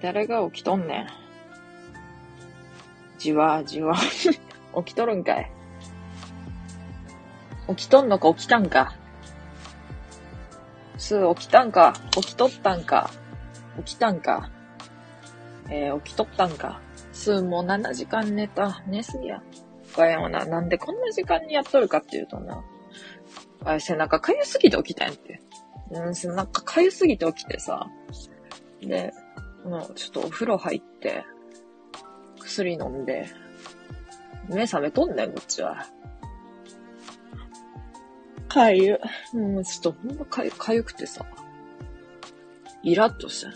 誰が起きとんねん。じわじわ。起きとるんかい。起きとんのか起きたんか。すー起きたんか。起きとったんか。起きたんか。えー、起きとったんか。すーもう7時間寝た。寝すぎや。かやもな、なんでこんな時間にやっとるかっていうとな。あ、背中かゆすぎて起きたんやって。うん、背中かゆすぎて起きてさ。で、ちょっとお風呂入って、薬飲んで、目覚めとんねん、こっちは。かゆ。もうちょっとほんまかゆ、かゆくてさ。イラッとしたね。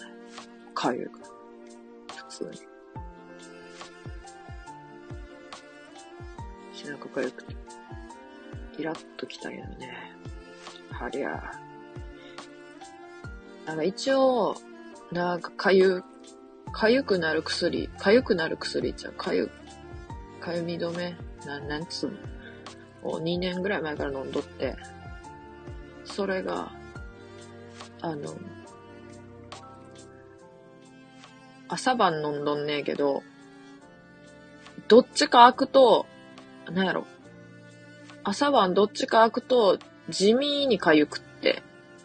かゆが。普通に。背中かゆくて。イラッときたんやね。はりゃ。なんか一応、なんかかゆ、かゆくなる薬、かゆくなる薬じゃん。かゆ、かゆみ止め、なん、なんつうの？を2年ぐらい前から飲んどって、それが、あの、朝晩飲んどんねえけど、どっちか開くと、なんやろ。朝晩どっちか開くと、地味に痒くって、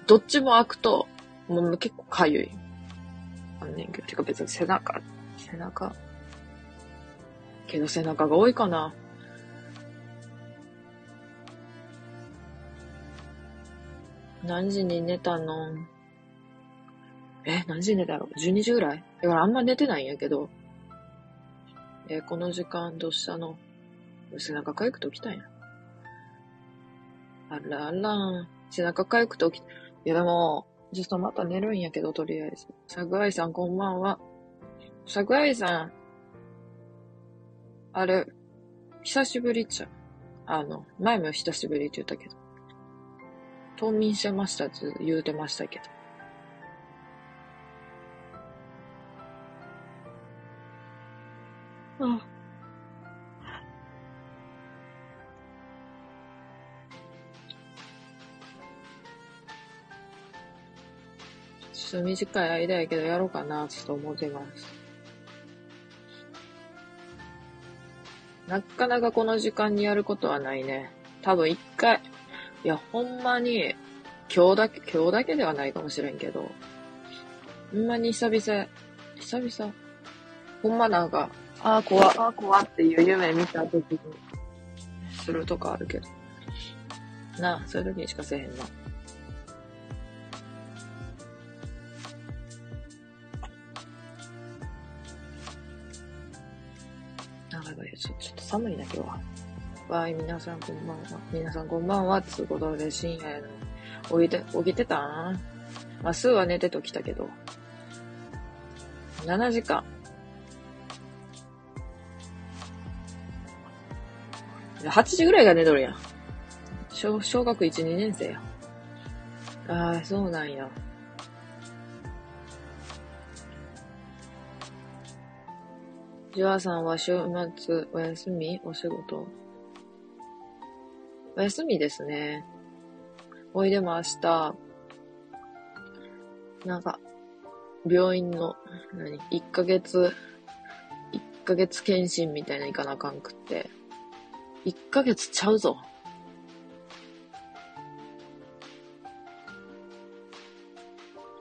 どっちも開くと、もう結構痒い。あんねんけど、てか別に背中、背中？けど背中が多いかな。何時に寝たの？え、何時に寝たろ ?12 時ぐらい？だからあんま寝てないんやけど。えこの時間どうしたの？背中かゆくて起きたんや。あらあら、背中かゆくて起き。いやでも、ちょっとまた寝るんやけど、とりあえず。桜井さんこんばんは。桜井さん。あれ、久しぶりっちゃ。あの、前も久しぶりって言ったけど。冬眠してましたって言うてましたけど。あょっと短い間やけどやろうかな、ちょっと思ってます。なかなかこの時間にやることはないね。多分一回、いや、ほんまに、今日だけ、今日だけではないかもしれんけど、ほんまに久々、久々、ほんまなんか、ああ、怖、ああ、怖っていう夢見た時に、するとかあるけど。なあ、そういう時にしかせえへんな。ちょっと寒いな、今日は。わーい、皆さんこんばんは。皆さんこんばんは。つうことで、深夜の、起きて、起きてたん？まあ、数は寝てときたけど。7時間。8時ぐらいが寝とるやん。小、小学1、2年生や。ああ、そうなんや。ジョアさんは週末お休み？お仕事？お休みですね。おいでも明日、なんか、病院の、何、1ヶ月、1ヶ月検診みたいな行かなあかんくって、1ヶ月ちゃうぞ。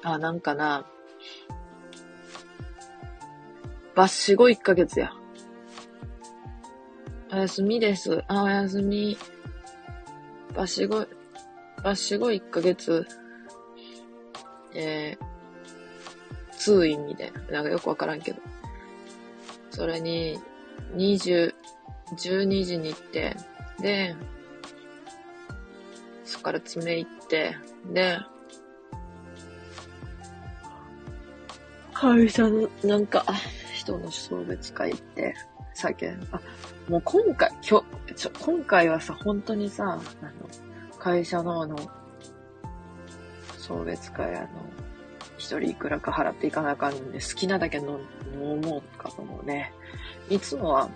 あ、なんかな、バッシゴ1ヶ月や。おやすみです。あ、おやすみ。バッシゴ、バッシゴ1ヶ月、えー、通院みたいな。なんかよくわからんけど。それに、20、12時に行って、で、そっから爪行って、で、会社の、なんか、人の送別会って、酒、あ、もう今回、今日、ちょ、今回はさ、本当にさ、あの、会社のあの、送別会あの、一人いくらか払っていかなあかんんで、好きなだけ飲もうかと思うね。いつもは、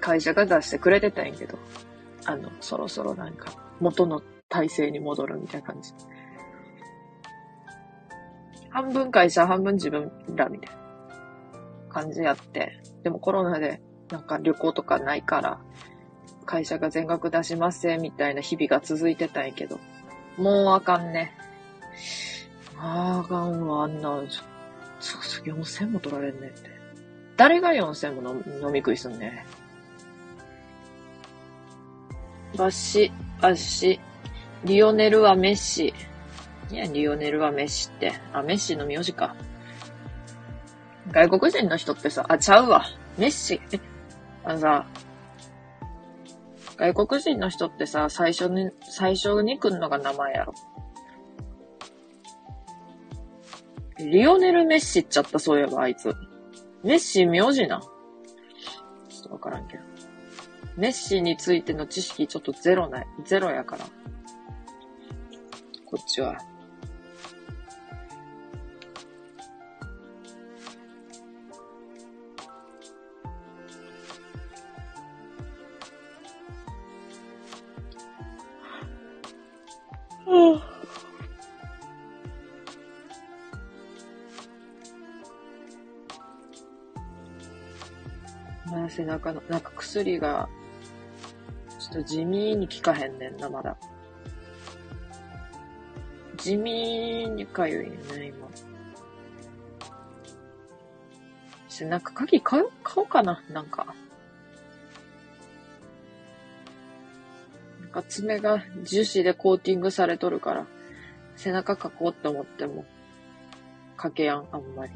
会社が出してくれてたんやけど、あの、そろそろなんか、元の体制に戻るみたいな感じ。半分会社、半分自分らみたいな感じやって。でもコロナでなんか旅行とかないから、会社が全額出しますせ、みたいな日々が続いてたんやけど。もうあかんね。あかんわ、あんな、ちょ、ちょ、4000も取られんねんって。誰が4000も飲み食いすんねん。バッシ、バッシ、リオネルはメッシ。いや、リオネルはメッシって。あ、メッシの名字か。外国人の人ってさ、あ、ちゃうわ。メッシ。え、あのさ、外国人の人ってさ、最初に、最初に来んのが名前やろ。リオネル・メッシっちゃった、そういえば、あいつ。メッシ名字な。ちょっとわからんけど。メッシについての知識ちょっとゼロない、ゼロやから。こっちは。背中の、なんか薬が、ちょっと地味に効かへんねんな、まだ。地味にかゆいね、今。背中鍵買う、買おうかな、なんか。なんか爪が樹脂でコーティングされとるから、背中描こうって思っても、描けやん、あんまり。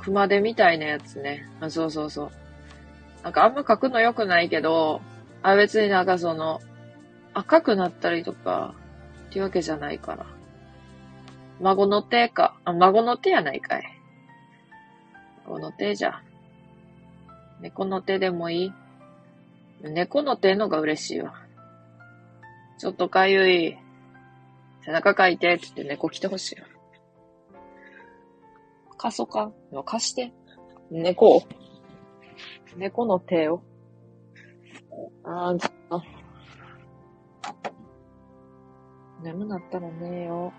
熊手みたいなやつね。あ、そうそうそう。なんかあんま書くの良くないけど、あ、別になんかその、赤くなったりとか、っていうわけじゃないから。孫の手か。あ、孫の手やないかい。孫の手じゃ。猫の手でもいい猫の手のが嬉しいわ。ちょっとかゆい。背中かいてって言って猫来てほしいよ。貸そうか？貸して。猫猫の手を。あー、じゃあ。眠なったら寝よ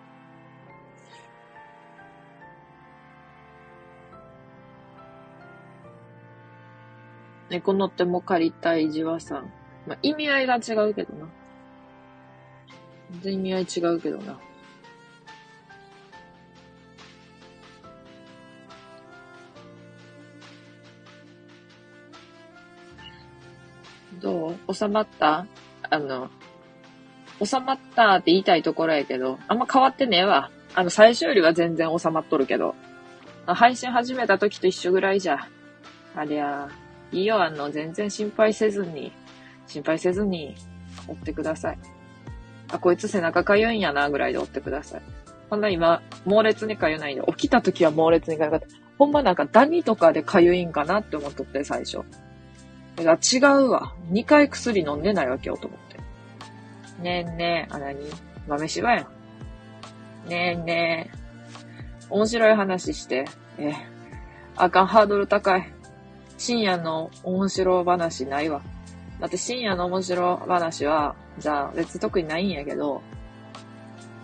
猫の手も借りたいじわさん。まあ、意味合いが違うけどな。全然意味合い違うけどな。収まった？あの、収まったって言いたいところやけど、あんま変わってねえわ。あの、最初よりは全然収まっとるけど。配信始めた時と一緒ぐらいじゃ。ありゃ、いいよ、あの、全然心配せずに、心配せずに、追ってください。あ、こいつ背中かゆいんやな、ぐらいで追ってください。こんな今、猛烈にかゆないで、起きた時は猛烈にかゆかった。ほんまなんかダニとかでかゆいんかなって思っとって、最初。いや、違うわ。2回薬飲んでないわけよ、と思って。ねえねえ、あ、なに豆柴やん。ねえねえ。面白い話して。え、あかん、ハードル高い。深夜の面白話ないわ。だって深夜の面白話は、じゃあ別特にないんやけど、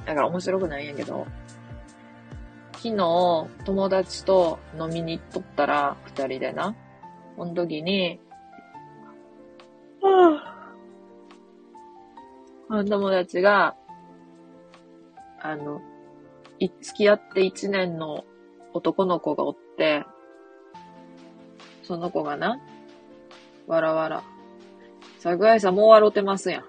だから面白くないんやけど、昨日友達と飲みに行っとったら、二人でな。この時に、あの友達が、あの、い、付き合って一年の男の子がおって、その子がな、わらわら。桜井さんもう笑ってますやん。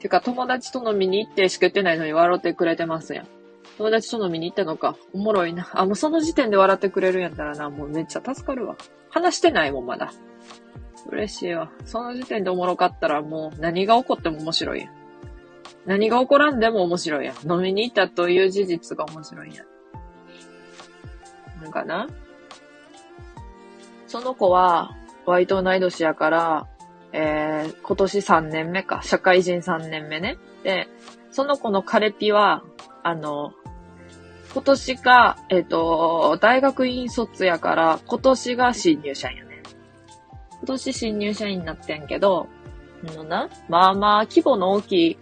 てか、友達と飲みに行ってしか言ってないのに笑ってくれてますやん。友達と飲みに行ったのか。おもろいな。あ、もうその時点で笑ってくれるんやったらな、もうめっちゃ助かるわ。話してないもん、まだ。嬉しいわ。その時点でおもろかったらもう何が起こっても面白いや。何が起こらんでも面白いやん。飲みに行ったという事実が面白いやん。なんかな？その子は、割と同い年やから、えー、今年3年目か。社会人3年目ね。で、その子の彼ピは、あの、今年が、えっ、ー、と、大学院卒やから、今年が新入社員やね今年新入社員になってんけど、あのな、まあまあ規模の大きい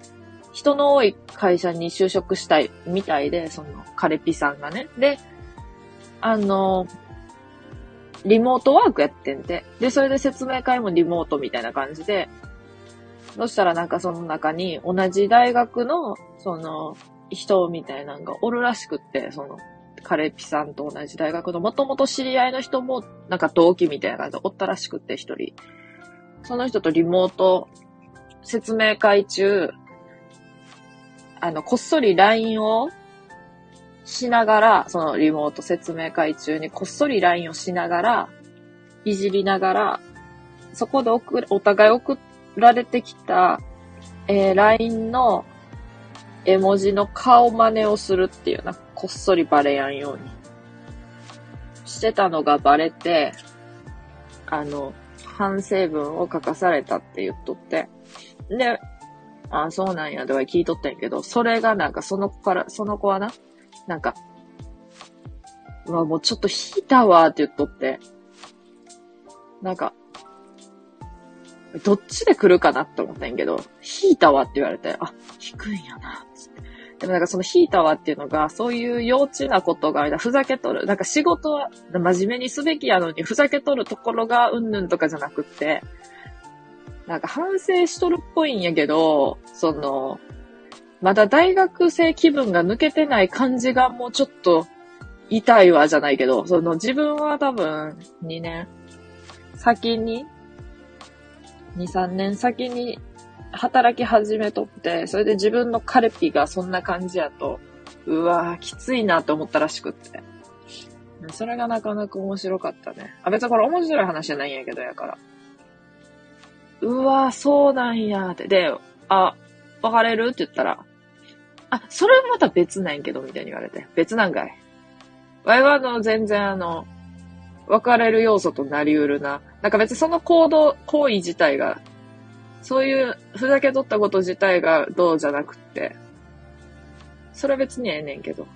人の多い会社に就職したいみたいで、その、カレピさんがね。で、あの、リモートワークやってんで。で、それで説明会もリモートみたいな感じで、そしたらなんかその中に同じ大学の、その、人みたいなのがおるらしくって、その、カレピさんと同じ大学のもともと知り合いの人も、なんか同期みたいな感じでおったらしくって一人。その人とリモート説明会中、あの、こっそり LINE をしながら、そのリモート説明会中にこっそり LINE をしながら、いじりながら、そこで送お互い送られてきた、えー、LINE の絵文字の顔真似をするっていうな、こっそりバレやんように。してたのがバレて、あの、反省文を書かされたって言っとって。で、あ、そうなんや、とか聞いとったんやけど、それがなんかその子から、その子はな、なんか、うわ、もうちょっと引いたわって言っとって、なんか、どっちで来るかなって思ったんやけど、引いたわって言われて、あ、引くんやな、つって。でもなんかその引いたわっていうのが、そういう幼稚なことが、ふざけとる。なんか仕事は真面目にすべきやのに、ふざけとるところがうんぬんとかじゃなくって、なんか反省しとるっぽいんやけど、その、まだ大学生気分が抜けてない感じがもうちょっと痛いわじゃないけど、その自分は多分2年先に、2、3年先に働き始めとって、それで自分のカルピがそんな感じやと、うわぁ、きついなと思ったらしくって。それがなかなか面白かったね。あ、別にこれ面白い話じゃないんやけど、やから。うわ、そうなんや、って。で、あ、別れるって言ったら、あ、それはまた別なんやけど、みたいに言われて。別なんかい。わいはあの、全然あの、別れる要素となりうるな。なんか別にその行動、行為自体が、そういうふざけとったこと自体がどうじゃなくって、それは別にええねんけど。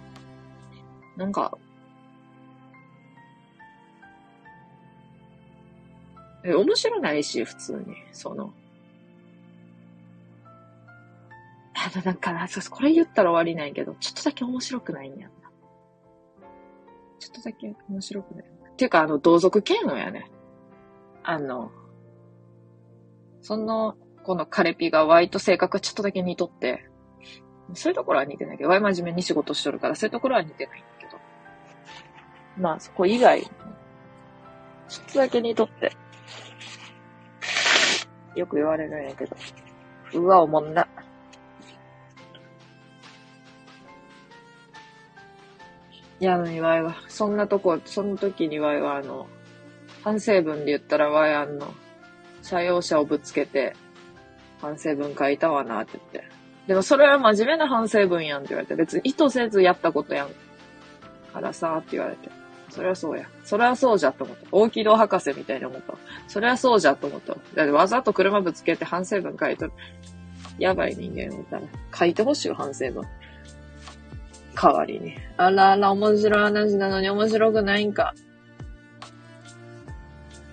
なんか、え、面白ないし、普通に。その。あの、なんかな、これ言ったら終わりないけど、ちょっとだけ面白くないんやんな。ちょっとだけ面白くない。ていうか、あの、同族嫌悪やね。あの、その、このカレピがワイと性格ちょっとだけ似とって、そういうところは似てないけど、ワイ真面目に仕事しとるから、そういうところは似てないんだけど。まあ、そこ以外、ちょっとだけ似とって、よく言われるんやけど。うわ、おもんな。いや、のにわいは、そんなとこ、その時にわいは、あの、反省文で言ったらわいあの、社用車をぶつけて、反省文書いたわなって言って。でもそれは真面目な反省文やんって言われて、別に意図せずやったことやん。からさって言われて。そりゃそうや。そりゃそうじゃと思った。大木戸博士みたいに思った。そりゃそうじゃと思った。だってわざと車ぶつけて反省文書いてる。やばい人間みたいな。書いてほしいよ、反省文。代わりに。あらあら、面白い話なのに面白くないんか。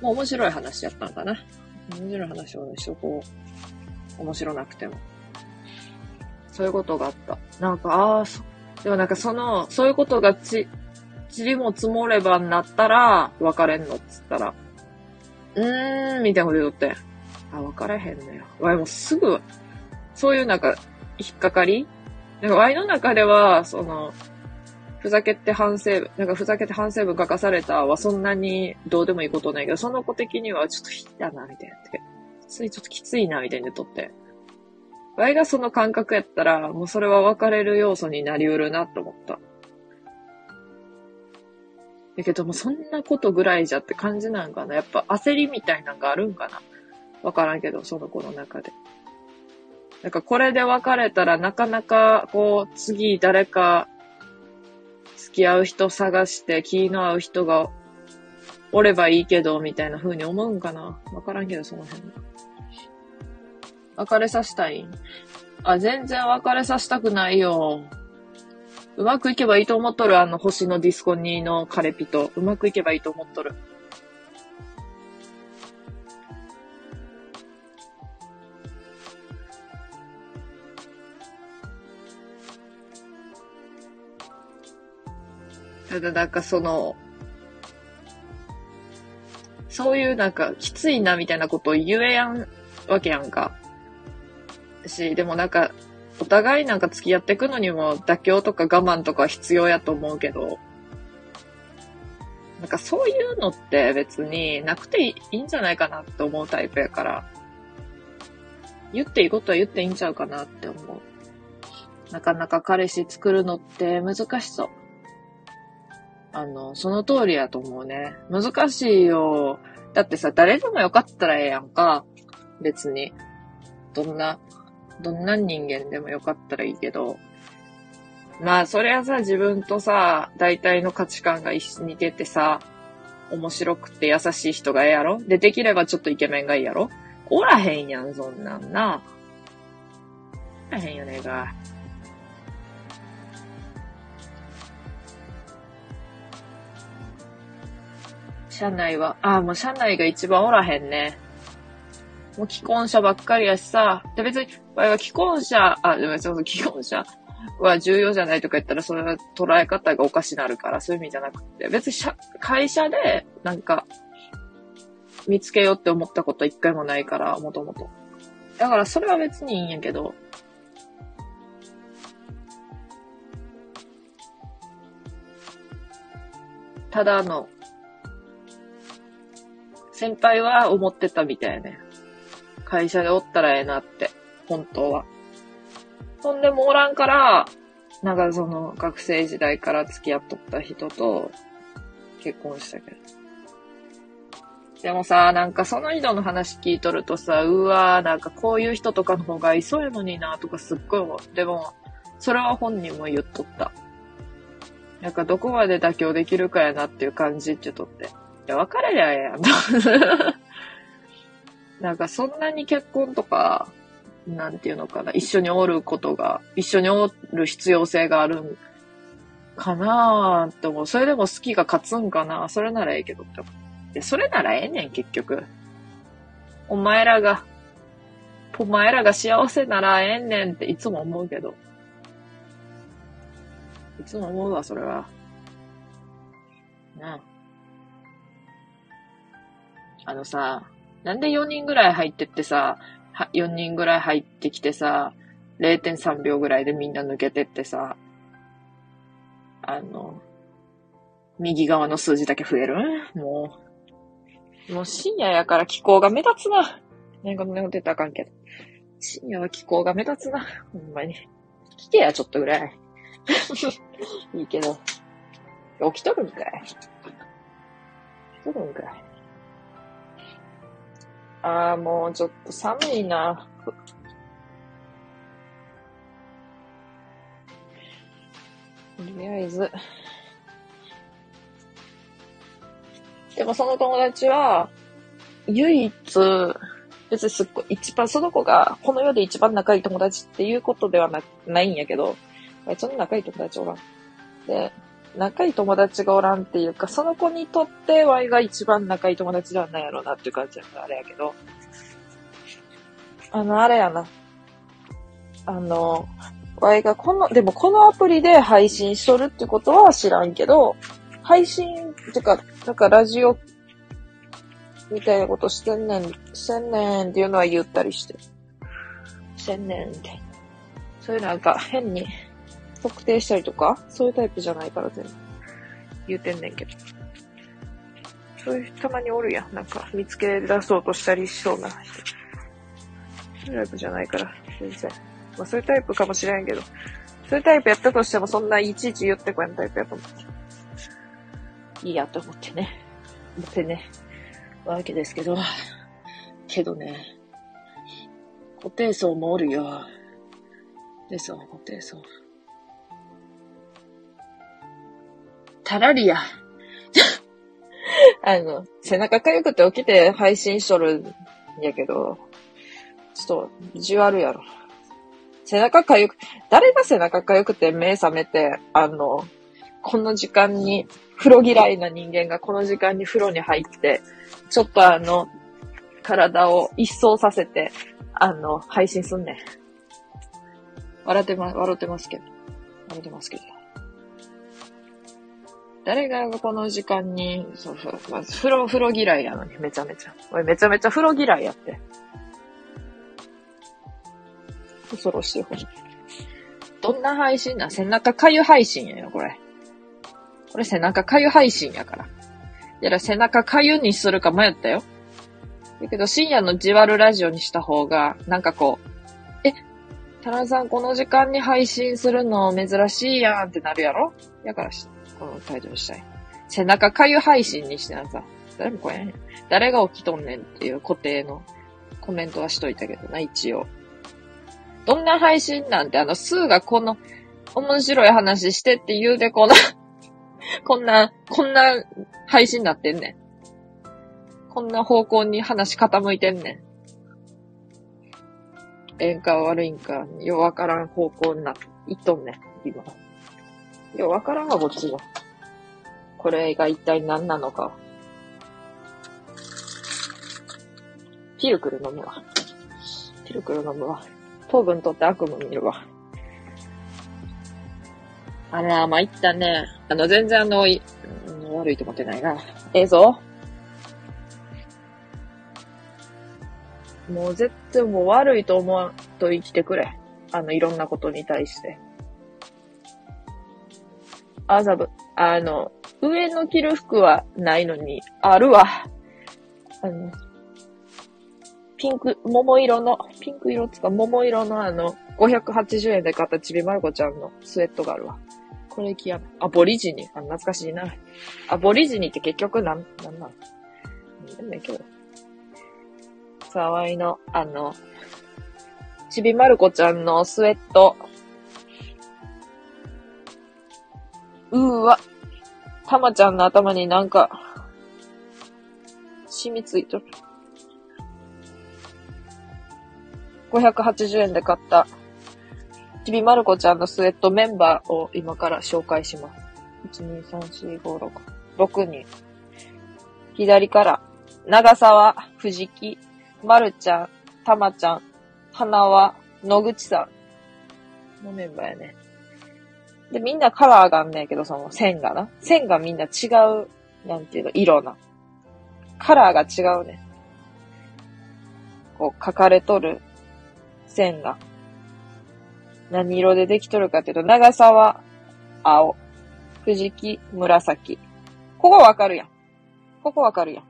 もう面白い話やったんかな。面白い話をね、しとこう。面白なくても。そういうことがあった。なんか、ああ、そでもなんかその、そういうことがち、塵も積もればなったら、別れんのっつったら、うーん、みたいなこと言うとって、あ、別れへんのよ。わいもうすぐ、そういうなんか、引っかかりなんかワイの中では、その、ふざけて反省、なんかふざけて反省文書かされたはそんなにどうでもいいことないけど、その子的にはちょっと引いたな、みたいなって。ついちょっときついな、みたいにとって。ワイがその感覚やったら、もうそれは別れる要素になりうるなと思った。だけども、そんなことぐらいじゃって感じなんかな。やっぱ焦りみたいなんがあるんかな。わからんけど、その子の中で。なんかこれで別れたらなかなか、こう、次誰か付き合う人探して気の合う人がおればいいけど、みたいな風に思うんかな。わからんけど、その辺。別れさせたいあ、全然別れさせたくないよ。うまくいけばいいと思っとる、あの星のディスコニーのカレピと。うまくいけばいいと思っとる。ただなんかその、そういうなんかきついなみたいなことを言えやんわけやんか。し、でもなんか、お互いなんか付き合っていくのにも妥協とか我慢とか必要やと思うけど、なんかそういうのって別になくていいんじゃないかなって思うタイプやから、言っていいことは言っていいんちゃうかなって思う。なかなか彼氏作るのって難しそう。あの、その通りやと思うね。難しいよ。だってさ、誰でもよかったらええやんか。別に。どんな、どんな人間でもよかったらいいけど。まあ、そりゃさ、自分とさ、大体の価値観が一緒に出てさ、面白くて優しい人がええやろ？で、できればちょっとイケメンがいいやろ？おらへんやん、そんなんな。おらへんよねが。社内は、ああ、もう社内が一番おらへんね。もう既婚者ばっかりやしさ、で別に、は既婚者、あ、でもその既婚者は重要じゃないとか言ったら、それは捉え方がおかしなるから、そういう意味じゃなくて、別に社、会社で、なんか、見つけようって思ったこと一回もないから、もともと。だからそれは別にいいんやけど、ただの、先輩は思ってたみたいね。会社でおったらええなって、本当は。ほんでもおらんから、なんかその学生時代から付き合っとった人と結婚したけど。でもさ、なんかその人の話聞いとるとさ、うわーなんかこういう人とかの方がいそうやのになとかすっごい思う。でも、それは本人も言っとった。なんかどこまで妥協できるかやなっていう感じって言っとって。や、別れりゃええやん。なんかそんなに結婚とか、なんていうのかな、一緒におることが、一緒におる必要性があるんかなーって思う。それでも好きが勝つんかなそれならええけどって思う。で、それならええねん、結局。お前らが、お前らが幸せならええねんっていつも思うけど。いつも思うわ、それは。なあ。あのさ、なんで4人ぐらい入ってってさ、4人ぐらい入ってきてさ、0.3秒ぐらいでみんな抜けてってさ、あの、右側の数字だけ増えるもう、もう深夜やから気候が目立つな。ね、こんなこと言ったらあかんけど。深夜は気候が目立つな。ほんまに。聞けや、ちょっとぐらい。いいけど。起きとるんかい。起きとるんかい。ああ、もうちょっと寒いな。とりあえず。でもその友達は、唯一、別にすっごい一番、その子がこの世で一番仲いい友達っていうことではなないんやけど、その仲いい友達おらん。で、仲いい友達がおらんっていうか、その子にとってワイが一番仲いい友達ではないやろうなっていう感じやからあれやけど。あの、あれやな。あの、ワイがこの、でもこのアプリで配信しとるってことは知らんけど、配信てか、なんかラジオみたいなことしてんねん、してんねんっていうのは言ったりして。してんねんって。そういうなんか変に特定したりとか、そういうタイプじゃないから全部言うてんねんけど。そういう人たまにおるやん。なんか見つけ出そうとしたりしそうな人。そういうタイプじゃないから、全然。まあそういうタイプかもしれんけど、そういうタイプやったとしてもそんないちいち言ってこやんタイプやと思って。いいやと思ってね。思ってね。わけですけど。けどね。固定層もおるよ。でそう、固定層。たらりや。あの、背中かゆくて起きて配信しとるんやけど、ちょっと、意地悪やろ。背中かゆく、誰が背中かゆくて目覚めて、あの、この時間に、風呂嫌いな人間がこの時間に風呂に入って、ちょっとあの、体を一掃させて、あの、配信すんねん。笑ってま、笑ってますけど。笑ってますけど。誰がこの時間に、そうそう、まず風呂、風呂嫌いやのに、めちゃめちゃ。俺めちゃめちゃ風呂嫌いやって。恐ろしい、ほんどんな配信な背中かゆ配信やよ、これ。これ背中かゆ配信やから。やら背中かゆにするか迷ったよ。だけど深夜のじわるラジオにした方が、なんかこう、え、タラさんこの時間に配信するの珍しいやんってなるやろ？やからし、このタイトルしたい。背中かゆ配信にしてなさ。誰も来やん。誰が起きとんねんっていう固定のコメントはしといたけどな、一応。どんな配信なんて、あの、スーがこの、面白い話してって言うで、この こんな、こんな配信になってんねん。こんな方向に話傾いてんねん。ええんか悪いんか、ようわからん方向になって、いっとんねん、今。ようわからんわ、こっちも。これが一体何なのか。ピルクル飲むわ。ピルクル飲むわ。糖分取って悪夢見るわ。あら、まいったね。あの、全然あの、い悪いと思ってないな。ええぞ。もう絶対もう悪いと思わんと生きてくれ。あの、いろんなことに対して。あざぶ、あの、上の着る服はないのに、あるわ。あの、ピンク、桃色の、ピンク色っつか、桃色のあの、580円で買ったちびまる子ちゃんのスウェットがあるわ。これ着やアボリジニ。あ、懐かしいな。アボリジニって結局なん、なんなんでもいいけど。さわいの、あの、ちびまる子ちゃんのスウェット。うーわ。たまちゃんの頭になんか、染みついとる。580円で買った、ちびまる子ちゃんのスウェットメンバーを今から紹介します。1、2、3、4、5、6、6人。左から、長沢、藤木、まるちゃん、たまちゃん、花輪、野口さんのメンバーやね。で、みんなカラーがあんねんけど、その線がな。線がみんな違う、なんていうの、色な。カラーが違うね。こう、書かれとる線が。何色でできとるかっていうと、長さは青。藤木紫。ここわかるやん。ここわかるやん。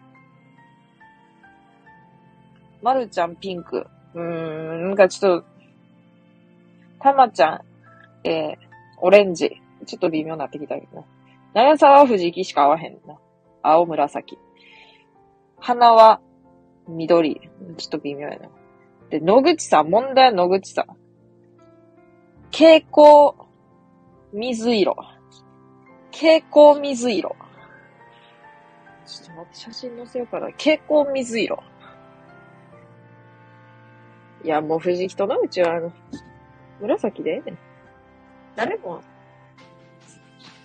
まるちゃんピンク。うーん、なんかちょっと、たまちゃん、えー、オレンジ。ちょっと微妙になってきたけどな。長沢は藤木しか合わへんな。青紫。花は緑。ちょっと微妙やな。で、野口さん、問題は野口さん。蛍光水色。蛍光水色。ちょっと待って、写真載せようかな。蛍光水色。いや、もう藤木と野口は、あの、紫でええねん。誰も、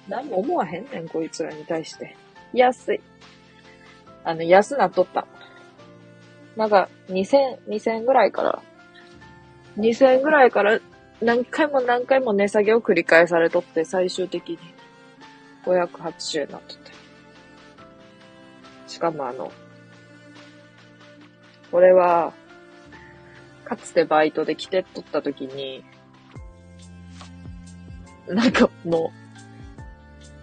何も思わへんねん、こいつらに対して。安い。あの、安なっとった。なんか、2000、2000ぐらいから、2000ぐらいから何回も何回も値下げを繰り返されとって、最終的に580円になっとって。しかもあの、これは、かつてバイトで着てっとった時に、なんかも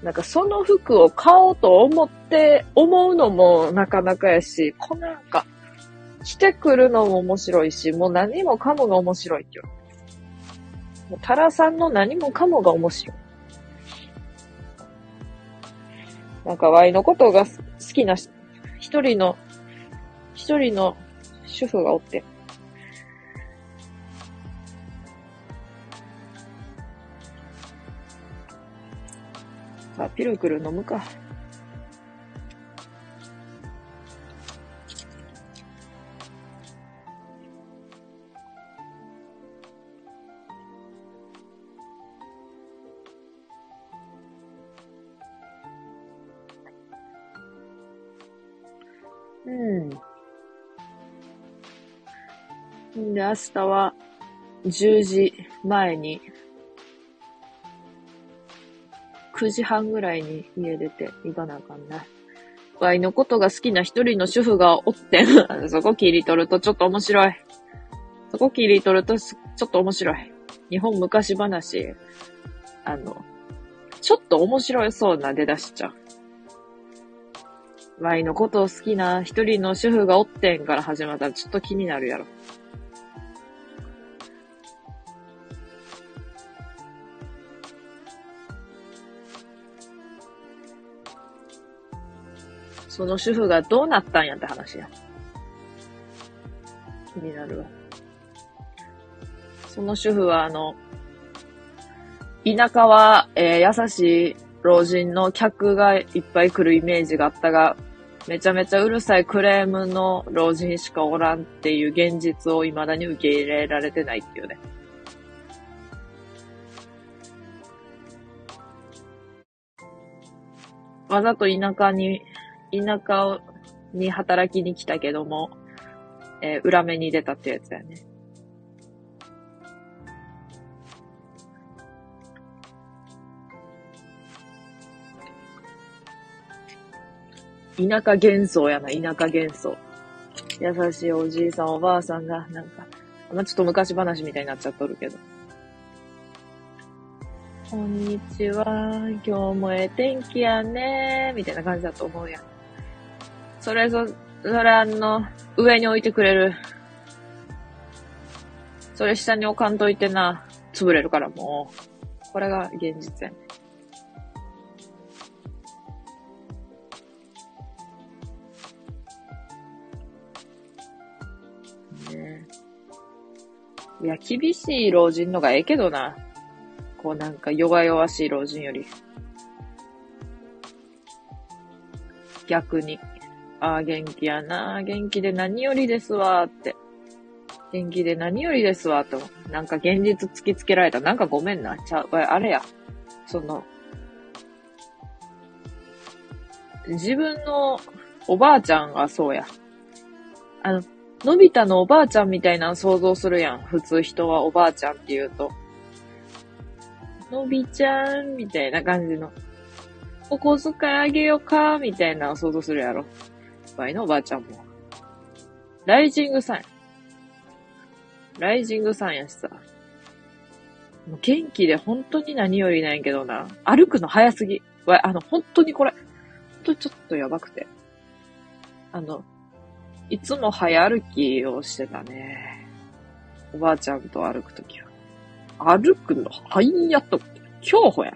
う、なんかその服を買おうと思って、思うのもなかなかやし、このなんか、着てくるのも面白いし、もう何もかもが面白いっていう。もうタラさんの何もかもが面白い。なんか、ワイのことが好きな一人の、一人の主婦がおって。あ、ピルクル飲むか。うん。で、明日は10時前に9時半ぐらいに家出て行かなあかんな。ワイのことが好きな一人の主婦がおって。そこ切り取るとちょっと面白い。そこ切り取るとちょっと面白い。日本昔話。あの、ちょっと面白そうな出だしちゃう。ワイのことを好きな一人の主婦がおってんから始まったらちょっと気になるやろ。その主婦がどうなったんやって話や。気になるわ。その主婦はあの、田舎は、えー、優しい老人の客がいっぱい来るイメージがあったが、めちゃめちゃうるさいクレームの老人しかおらんっていう現実を未だに受け入れられてないっていうね。わざと田舎に、田舎に働きに来たけども、えー、裏目に出たってやつだよね。田舎幻想やな、田舎幻想。優しいおじいさん、おばあさんが、なんか、まあ、ちょっと昔話みたいになっちゃっとるけど。こんにちは、今日もええ天気やねみたいな感じだと思うやん。それぞ、それあの、上に置いてくれる。それ下に置かんといてな、潰れるからもう。これが現実やね。ねいや、厳しい老人のがええけどな。こうなんか弱々しい老人より。逆に。ああ、元気やな。元気で何よりですわ、って。元気で何よりですわ、と。なんか現実突きつけられた。なんかごめんな。ちゃう、あれや。その、自分のおばあちゃんがそうや。あの、のび太のおばあちゃんみたいなの想像するやん。普通人はおばあちゃんって言うと。のびちゃんみたいな感じの。お小遣いあげようかみたいなの想像するやろ。場合のおばあちゃんも。ライジングさんや。ライジングさんやしさ。もう元気で本当に何よりないけどな。歩くの早すぎ。わ、あの、本当にこれ、本当ちょっとやばくて。あの、いつも早歩きをしてたね。おばあちゃんと歩くときは。歩くの早やっと、競歩や。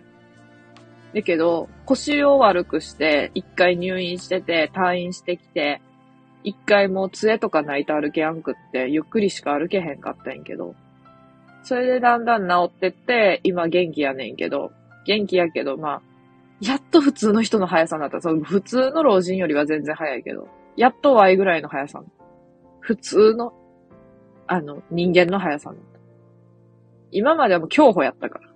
だけど、腰を悪くして、一回入院してて、退院してきて、一回もう杖とかないと歩けやんくって、ゆっくりしか歩けへんかったんやけど、それでだんだん治ってって、今元気やねんけど、元気やけど、まあ、やっと普通の人の速さになった。その普通の老人よりは全然速いけど。やっと Y ぐらいの速さ。普通の、あの、人間の速さ。今まではもう競歩やったから。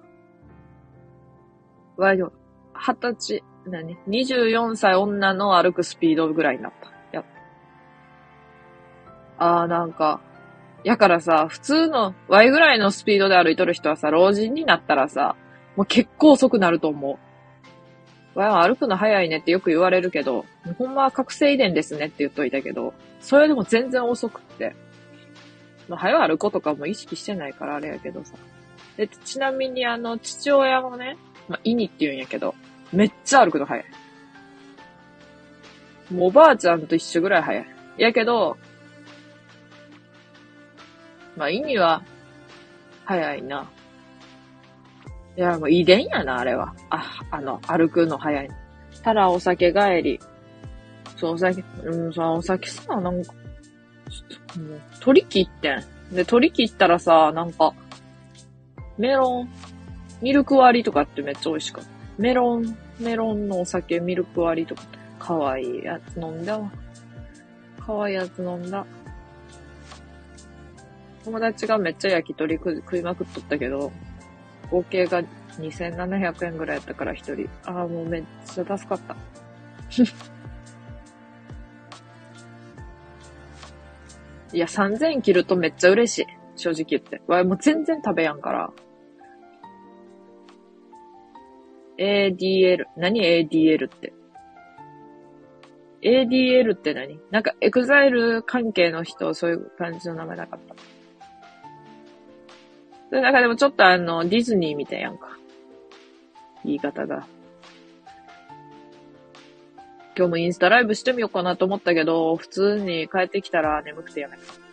Y の、二十歳、何 ?24 歳女の歩くスピードぐらいになった。やっあーなんか、やからさ、普通の Y ぐらいのスピードで歩いとる人はさ、老人になったらさ、もう結構遅くなると思う。わ歩くの早いねってよく言われるけど、ほんまは覚醒遺伝ですねって言っといたけど、それでも全然遅くって。まあ、早歩くとかも意識してないからあれやけどさ。で、ちなみにあの、父親もね、まあ、イニって言うんやけど、めっちゃ歩くの早い。もうおばあちゃんと一緒ぐらい早い。やけど、まあ、イニは、早いな。いや、もう遺伝やな、あれは。あ、あの、歩くの早い。ただお酒帰り。そう、お酒、うん、さ、お酒さ、なんか、ちょっと、もう、取り切ってん。で、取り切ったらさ、なんか、メロン、ミルク割りとかってめっちゃ美味しかった。メロン、メロンのお酒、ミルク割りとか、かわいいやつ飲んだわ。かわいいやつ飲んだ。友達がめっちゃ焼き鳥食いまくっとったけど、合計が2700円ぐらいやったから一人。ああ、もうめっちゃ助かった。いや、3000切るとめっちゃ嬉しい。正直言って。わ、もう全然食べやんから。ADL。何？ADL って。ADL って何？なんか、エグザイル関係の人、そういう感じの名前なかった。で、なんかでもちょっとあの、ディズニーみたいやんか。言い方が。今日もインスタライブしてみようかなと思ったけど、普通に帰ってきたら眠くてやめた。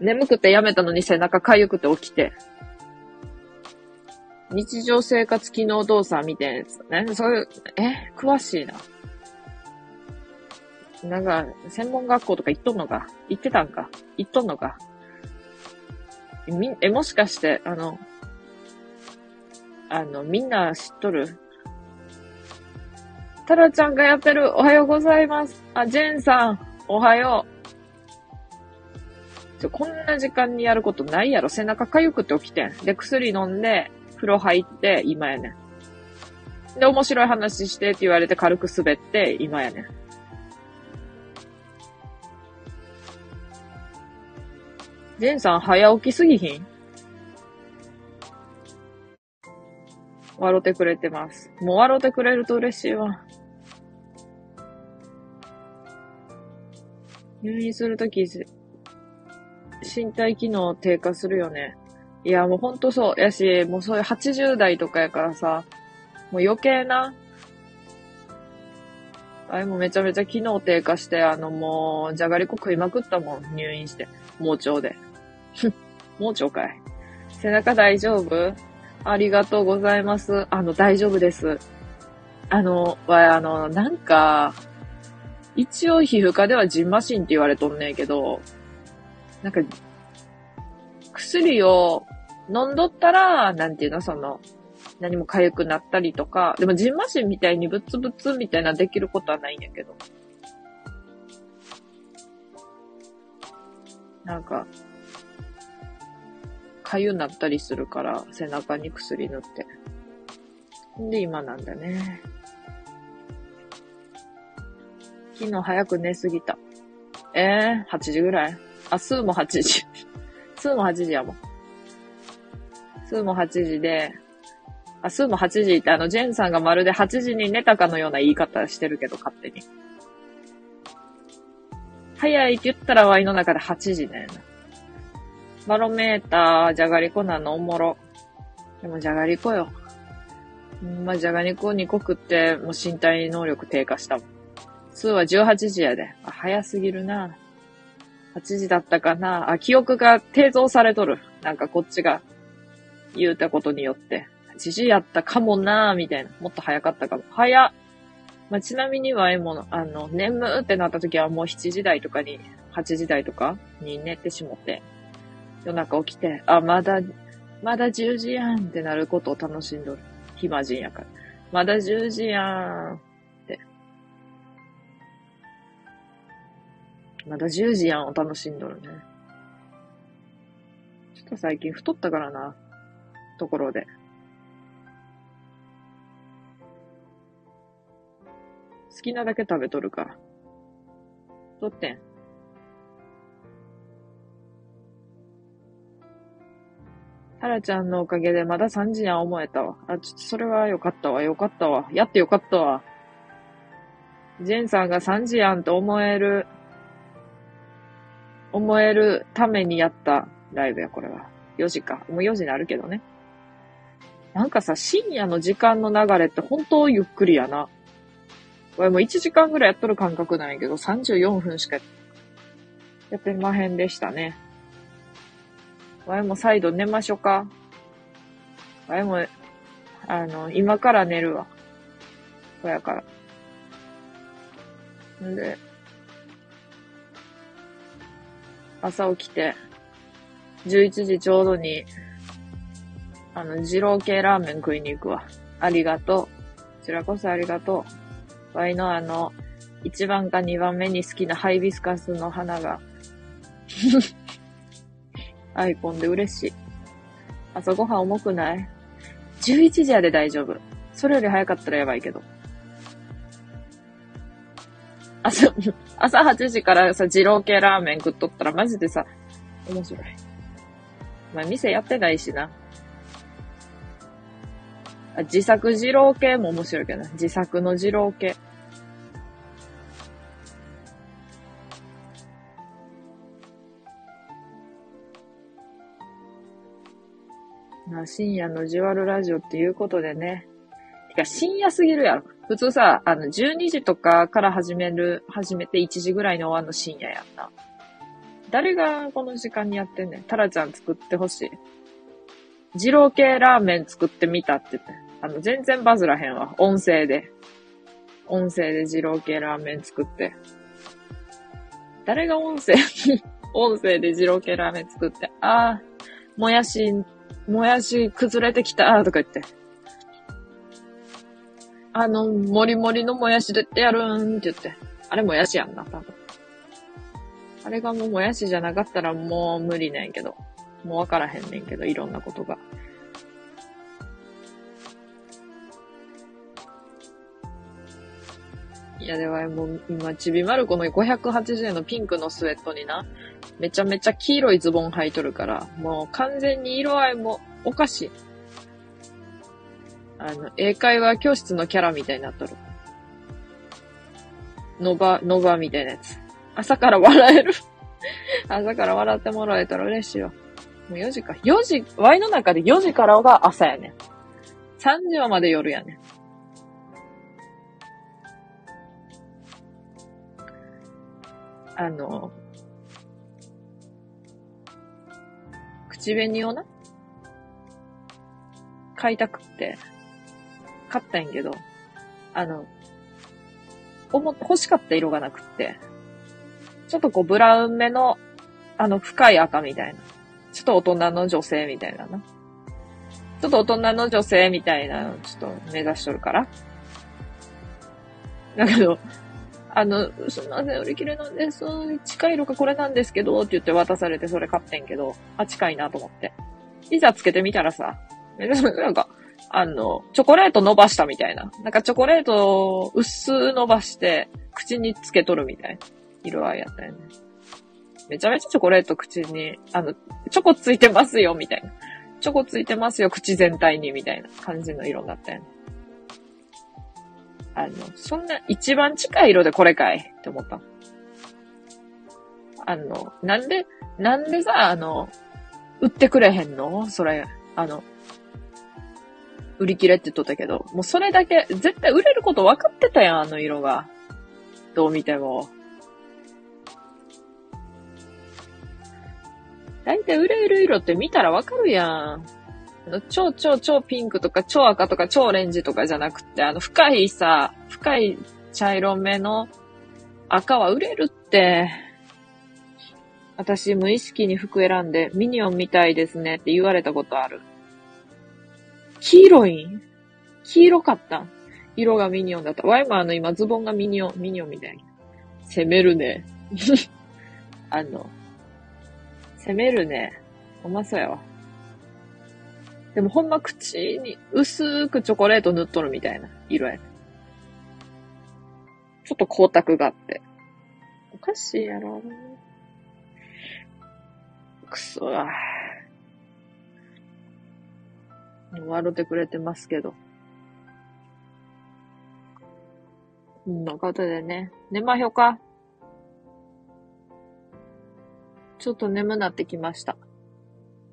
眠くてやめたのに背中痒くて起きて。日常生活機能動作みたいなやつね。そういう、え？詳しいな。なんか、専門学校とか行っとんのか？行ってたんか？行っとんのか？み、え、もしかして、あの、あの、みんな知っとる？タラちゃんがやってる。おはようございます。あ、ジェンさん、おはよう。こんな時間にやることないやろ。背中かゆくて起きてん。で、薬飲んで、風呂入って、今やねん。で、面白い話してって言われて軽く滑って、今やねん。ジンさん早起きすぎひん？笑ってくれてます。もう笑ってくれると嬉しいわ。入院するとき、身体機能低下するよね。いや、もうほんとそう。やし、もうそういう80代とかやからさ、もう余計な、あれもめちゃめちゃ機能低下して、あのもう、じゃがりこ食いまくったもん、入院して。盲腸で。盲腸かい。背中大丈夫？ありがとうございます。あの、大丈夫です。あの、は、あの、なんか、一応皮膚科ではジンマシンって言われとんねんけど、なんか、薬を飲んどったら、なんていうの、その、何も痒くなったりとか、でもジンマシンみたいにブツブツみたいなできることはないんやけど。なんか、痒なったりするから、背中に薬塗って。んで、今なんだね。昨日早く寝すぎた。えー、8時ぐらい？あ、スーも8時。スーも8時やもん。スーも8時で、あ、スーも8時ってあの、ジェンさんがまるで8時に寝たかのような言い方してるけど、勝手に。早いって言ったらワイの中で8時だよな。バロメーター、じゃがりこなのおもろ。でもじゃがりこよ。んまあ、じゃがりこ2個食って、もう身体能力低下したもん。数は18時やで。あ、早すぎるな。8時だったかな。あ、記憶が低増されとる。なんかこっちが言うたことによって。8時やったかもなみたいな。もっと早かったかも。早っ。まあ、ちなみには、えものあの、眠ってなった時はもう7時台とかに、8時台とかに寝てしもって。夜中起きて、あ、まだ、まだ10時やんってなることを楽しんどる。暇人やから。まだ10時やんまだ10時やんを楽しんどるね。ちょっと最近太ったからな。ところで。好きなだけ食べとるから。太ってん？タラちゃんのおかげでまだ3時には思えたわ。あ、ちょっとそれはよかったわ。よかったわ。やってよかったわ。ジェンさんが3時やんと思える、思えるためにやったライブや、これは。4時か。もう4時になるけどね。なんかさ、深夜の時間の流れって本当ゆっくりやな。これもう1時間ぐらいやっとる感覚なんやけど、34分しかやってまへんでしたね。わいも再度寝ましょか。わいも、あの、今から寝るわ。そやから。んで、朝起きて、11時ちょうどに、あの、二郎系ラーメン食いに行くわ。ありがとう。こちらこそありがとう。わいのあの、1番か2番目に好きなハイビスカスの花が アイコンで嬉しい。朝ごはん重くない ?11 時やで大丈夫。それより早かったらやばいけど。朝、朝8時からさ、二郎系ラーメン食っとったらマジでさ、面白い。まあ、店やってないしな。あ自作二郎系も面白いけどな。自作の二郎系。まあ、深夜のジュワルラジオっていうことでね。か、深夜すぎるやろ。普通さ、あの、12時とかから始める、始めて1時ぐらいに終わるの深夜やんな。誰がこの時間にやってんねん。タラちゃん作ってほしい。二郎系ラーメン作ってみたって言って。あの、全然バズらへんわ。音声で。音声で二郎系ラーメン作って。誰が音声？音声で二郎系ラーメン作って。あー、もやし、もやし崩れてきたとか言って。あの、もりもりのもやしでってやるんって言って。あれもやしやんな、多分。あれがもうもやしじゃなかったらもう無理ねんけど。もうわからへんねんけど、いろんなことが。いや、ではもう今、ちびまる子の580円のピンクのスウェットにな、めちゃめちゃ黄色いズボン履いとるから、もう完全に色合いもおかしい。あの、英会話教室のキャラみたいになっとる。ノバ、ノバみたいなやつ。朝から笑える 朝から笑ってもらえたら嬉しいわ。もう4時か。4時、Y の中で4時からが朝やねん。3時はまで夜やねん。あの、口紅をな、買いたくって、買ったんやけど、あの、おも、欲しかった色がなくって、ちょっとこうブラウン目の、あの深い赤みたいな。ちょっと大人の女性みたいなな。ちょっと大人の女性みたいなのちょっと目指しとるから。だけど、あの、すみません、売り切れなんです。近い色がこれなんですけど、って言って渡されてそれ買ってんけど、あ、近いなと思って。いざつけてみたらさ、なんか、あの、チョコレート伸ばしたみたいな。なんかチョコレートを薄伸ばして、口につけとるみたいな色合いやったよね。めちゃめちゃチョコレート口に、あの、チョコついてますよ、みたいな。チョコついてますよ、口全体に、みたいな感じの色だったよね。あの、そんな一番近い色でこれかいって思った。あの、なんで、なんでさ、あの、売ってくれへんの？それ、あの、売り切れって言っとったけど、もうそれだけ、絶対売れること分かってたやん、あの色が。どう見ても。大体売れる色って見たら分かるやん。あの超超超ピンクとか超赤とか超オレンジとかじゃなくて、あの深いさ、深い茶色目の赤は売れるって。私無意識に服選んでミニオンみたいですねって言われたことある。黄色い？ん黄色かった？色がミニオンだった。ワイマーの今ズボンがミニオン、ミニオンみたいに。攻めるね。あの、攻めるね。うまそうやわ。でもほんま口に薄くチョコレート塗っとるみたいな色や。ちょっと光沢があって。おかしいやろ。くそわ。笑ってくれてますけど。うんのことでね。寝まひょかちょっと眠なってきました。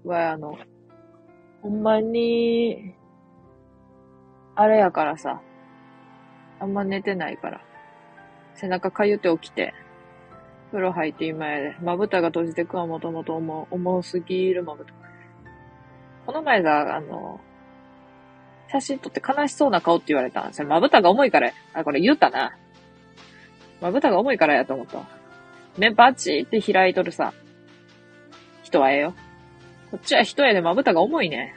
わ、あの、ほんまに、あれやからさ、あんま寝てないから。背中かゆって起きて、風呂入って今やで、まぶたが閉じてくはもともと重、重すぎるまぶた。この前さ、あの、写真撮って悲しそうな顔って言われたんですよ。まぶたが重いから、あ、これ言ったな。まぶたが重いからやと思った。目バチって開いとるさ。人はええよ。こっちは一重でまぶたが重いね。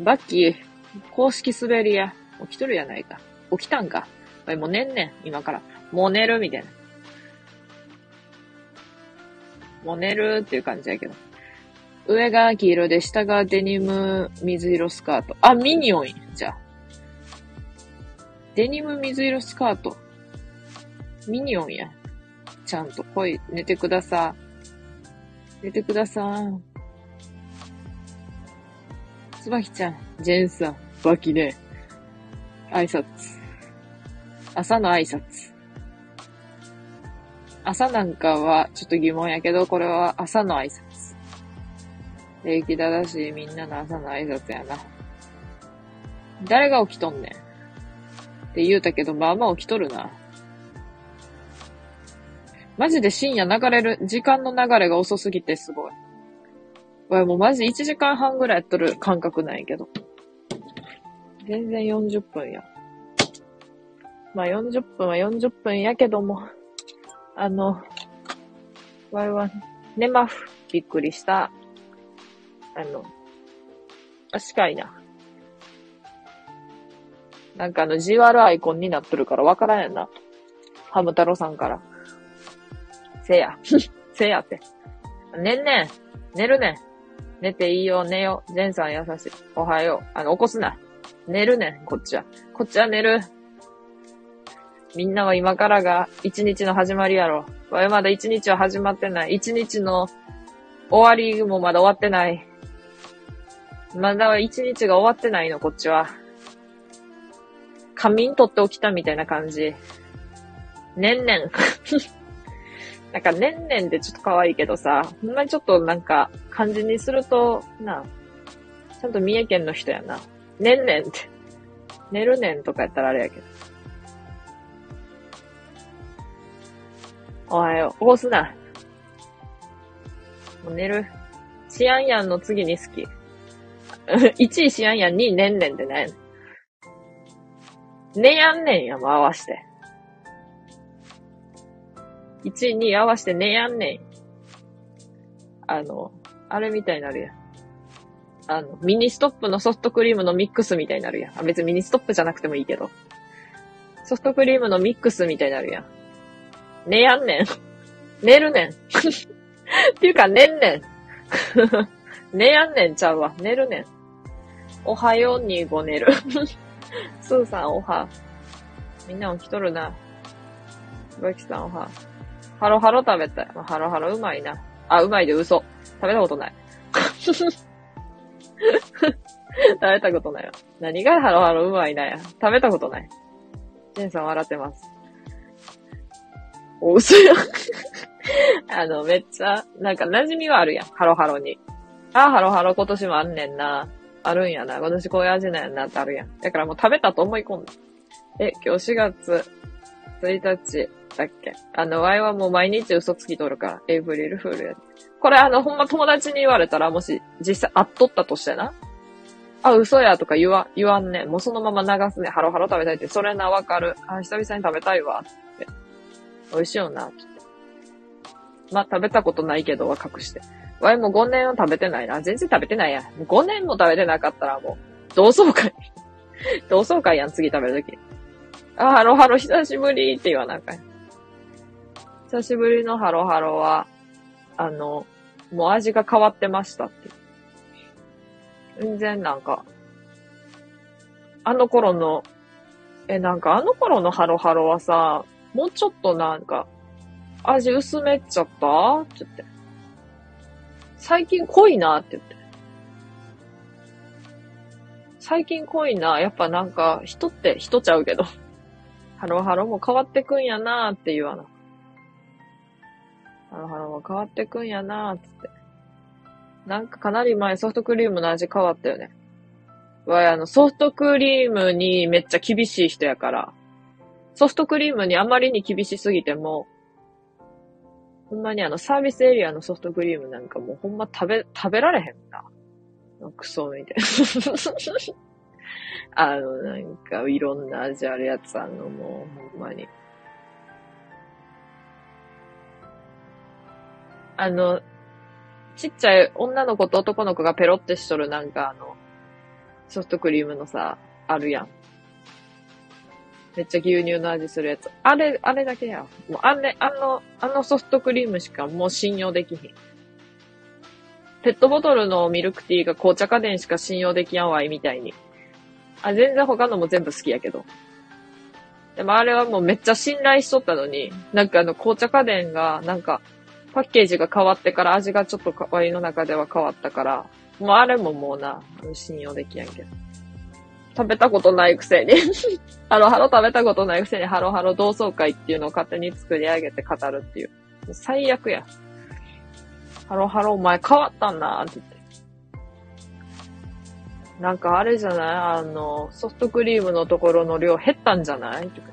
バッキー、公式滑りや。起きとるやないか。起きたんか。もう寝んねん、今から。もう寝るみたいな。もう寝るっていう感じやけど。上が黄色で、下がデニム水色スカート。あ、ミニオンじゃデニム水色スカート。ミニオンや。ちゃんと、ほい、寝てください。寝てください。つばきちゃん、ジェンさん、バキね。挨拶。朝の挨拶。朝なんかはちょっと疑問やけど、これは朝の挨拶。礼儀正しいみんなの朝の挨拶やな。誰が起きとんねん。って言うたけど、まあまあ起きとるな。マジで深夜流れる、時間の流れが遅すぎてすごい。わ、もうマジ1時間半ぐらいやっとる感覚ないけど。全然40分や。まあ40分は40分やけども、あの、わいは、寝まふ、びっくりした。あの、あ、近いな。なんかあの、じわるアイコンになっとるからわからんやんな。ハム太郎さんから。せや。せやって。寝んねん。寝るねん。寝ていいよ、寝よ。ジェンさん優しい。おはよう。あの、起こすな。寝るねん、こっちは。こっちは寝る。みんなは今からが一日の始まりやろ。わいまだ一日は始まってない。一日の終わりもまだ終わってない。まだ一日が終わってないの、こっちは。仮眠取って起きたみたいな感じ。ねんねん。なんか、ねんねんってちょっと可愛いけどさ、ほんまにちょっとなんか、感じにすると、な、ちゃんと三重県の人やな。ねんねんって。寝るねんとかやったらあれやけど。おはよう。起こすな。もう寝る。シアンヤンの次に好き。1位シアンヤン、2位ねんねんってね。ねやんねんやも合わして。1位、2位合わしてねやんねん。あの、あれみたいになるやん。あの、ミニストップのソフトクリームのミックスみたいになるやん。あ別にミニストップじゃなくてもいいけど。ソフトクリームのミックスみたいになるやん。寝やんねん。寝るねん。っていうか、寝んねん。寝やんねんちゃうわ。寝るねん。おはようにご寝る。スーさんおは。みんな起きとるな。バキさんおは。ハロハロ食べたい。ハロハロうまいな。あ、うまいで嘘。食べたことない。食べたことないわ。何がハロハロうまいなや。食べたことない。ジェンさん笑ってます。お、嘘や。あの、めっちゃ、なんか馴染みはあるやん。ハロハロに。あ、ハロハロ今年もあんねんな。あるんやな。今年こういう味なんやなってあるやん。だからもう食べたと思い込んだ。え、今日4月1日だっけ？あの、ワイはもう毎日嘘つきとるから、エイブリルフールやこれあの、ほんま友達に言われたら、もし実際会っとったとしてな。あ、嘘やとか言わ、言わんねもうそのまま流すね。ハロハロ食べたいって、それな、わかる。あ、久々に食べたいわ。って。美味しいよな、ま、食べたことないけどは隠して。わいも5年は食べてないな。全然食べてないや。5年も食べてなかったらもう、同窓会。同窓会やん、次食べるとき。あ、ハロハロ久しぶりって言わなあかん。久しぶりのハロハロは、あの、もう味が変わってましたって。全然なんか、あの頃の、え、なんかあの頃のハロハロはさ、もうちょっとなんか、味薄めっちゃった？って言って。最近濃いなって言って。最近濃いな。やっぱなんか、人って人ちゃうけど。ハロハロも変わってくんやなーって言わな。ハロハロも変わってくんやなーつって。なんかかなり前ソフトクリームの味変わったよね。わ、あの、ソフトクリームにめっちゃ厳しい人やから、ソフトクリームにあまりに厳しすぎても、ほんまにあの、サービスエリアのソフトクリームなんかもうほんま食べ、食べられへんな。クソみたいな。あの、なんか、いろんな味あるやつあんの、もう、ほんまに。あの、ちっちゃい女の子と男の子がペロってしとるなんかあの、ソフトクリームのさ、あるやん。めっちゃ牛乳の味するやつ。あれ、あれだけや。もうあれ、あの、あのソフトクリームしかもう信用できひん。ペットボトルのミルクティーが紅茶家電しか信用できやんわいみたいに。あ、全然他のも全部好きやけど。でもあれはもうめっちゃ信頼しとったのに、なんかあの紅茶家電が、なんか、パッケージが変わってから味がちょっとワイの中では変わったから、もうあれももうな、信用できやんけど。食べたことないくせに ハロハロ食べたことないくせにハロハロ同窓会っていうのを勝手に作り上げて語るっていう。最悪や。ハロハロお前変わったんだって言って。なんかあれじゃない？あの、ソフトクリームのところの量減ったんじゃない？とか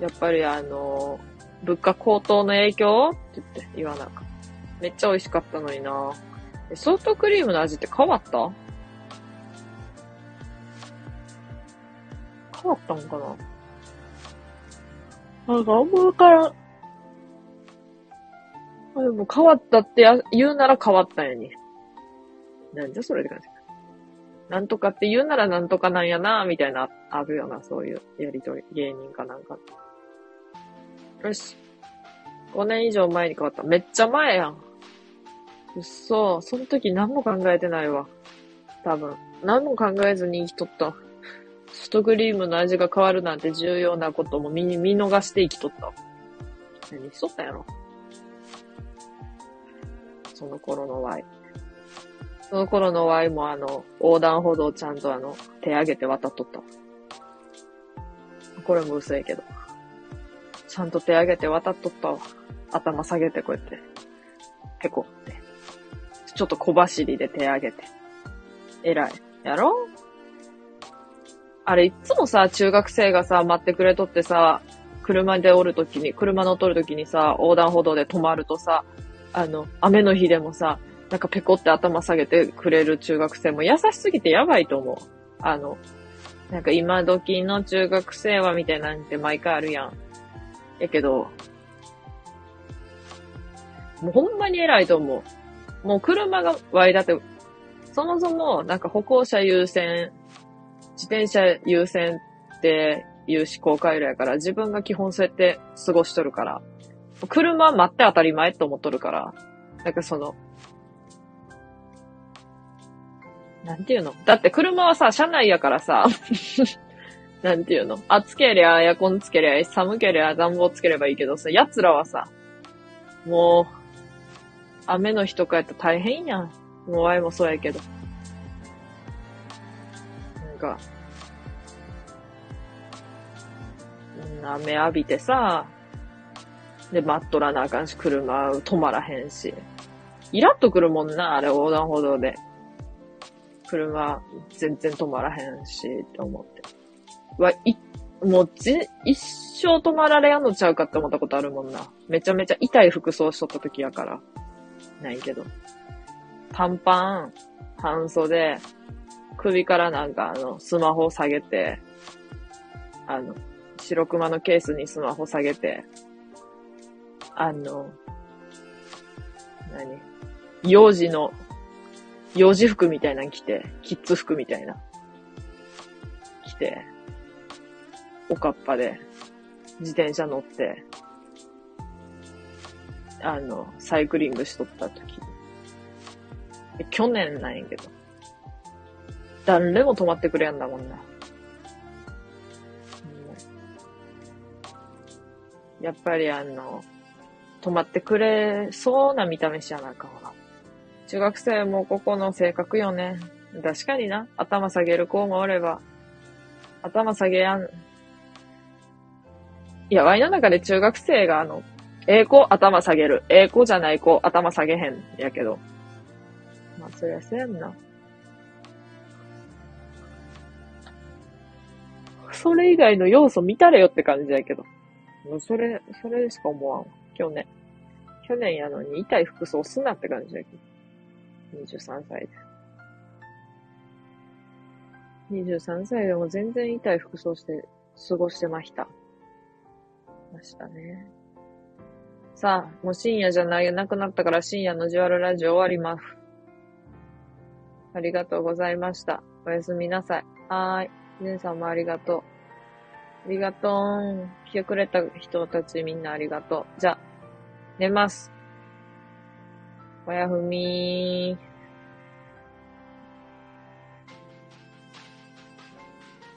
やっぱりあの、物価高騰の影響？って言って言わなかった。めっちゃ美味しかったのになソフトクリームの味って変わった？変わったんかな？なんかあんまわからん。あでも変わったって言うなら変わったんやに。なんじゃそれって感じ。なんとかって言うならなんとかなんやな、みたいな、あるよな、そういうやりとり。芸人かなんか。よし。5年以上前に変わった。めっちゃ前やん。うっそ。その時何も考えてないわ。多分。何も考えずに生きとった。ソフトクリームの味が変わるなんて重要なことも見見逃して生きとった。何しとったんやろその頃の Y。その頃の Y もあの、横断歩道ちゃんとあの、手上げて渡っとった。これも嘘やけど。ちゃんと手上げて渡っとったわ。頭下げてこうやって。へこって。ちょっと小走りで手上げて。偉い。やろ？あれ、いつもさ、中学生がさ、待ってくれとってさ、車でおるときに、車乗っとるときにさ、横断歩道で止まるとさ、あの、雨の日でもさ、なんかペコって頭下げてくれる中学生も優しすぎてやばいと思う。あの、なんか今時の中学生はみたいなんて毎回あるやん。やけど、もうほんまに偉いと思う。もう車がワイだって、そもそもなんか歩行者優先、自転車優先っていう思考回路やから、自分が基本そうやって過ごしとるから、車待って当たり前って思っとるから、なんかその、なんていうの？だって車はさ、車内やからさ、なんていうの？暑けりゃエアコンつけりゃ、寒けりゃ暖房つければいいけどさ、奴らはさ、もう、雨の日とかやったら大変やん。もうワイもそうやけど。なんか、雨浴びてさ、で、待っとらなあかんし、車止まらへんし。イラッとくるもんな、あれ横断歩道で。車全然止まらへんし、って思って。わ、い、もうじ、一生止まられやんのちゃうかって思ったことあるもんな。めちゃめちゃ痛い服装しとった時やから。ないけど。短パン、半袖、首からなんかあの、スマホ下げて、あの、白熊のケースにスマホ下げて、あの、何？幼児の、幼児服みたいなの着て、キッズ服みたいな。着て、おかっぱで、自転車乗って、あの、サイクリングしとった時。去年なんやけど。誰も止まってくれやんだもんな。やっぱりあの、止まってくれそうな見た目しやなあかんわ。中学生もここの性格よね。確かにな。頭下げる子もおれば。頭下げやん。いや、ワイの中で中学生があの、ええ子頭下げる。ええ子じゃない子頭下げへん。やけど。まあ、そりゃせんな。それ以外の要素見たれよって感じやけど。もうそれ、それしか思わん。去年。去年やのに痛い服装すなって感じだけど。23歳で。23歳でも全然痛い服装して過ごしてました。ましたね。さあ、もう深夜じゃない、なくなったから深夜のジュアルラジオ終わります。ありがとうございました。おやすみなさい。はーい。姉さんもありがとう。ありがとう。来てくれた人たちみんなありがとう。じゃあ、寝ます。おやふみー。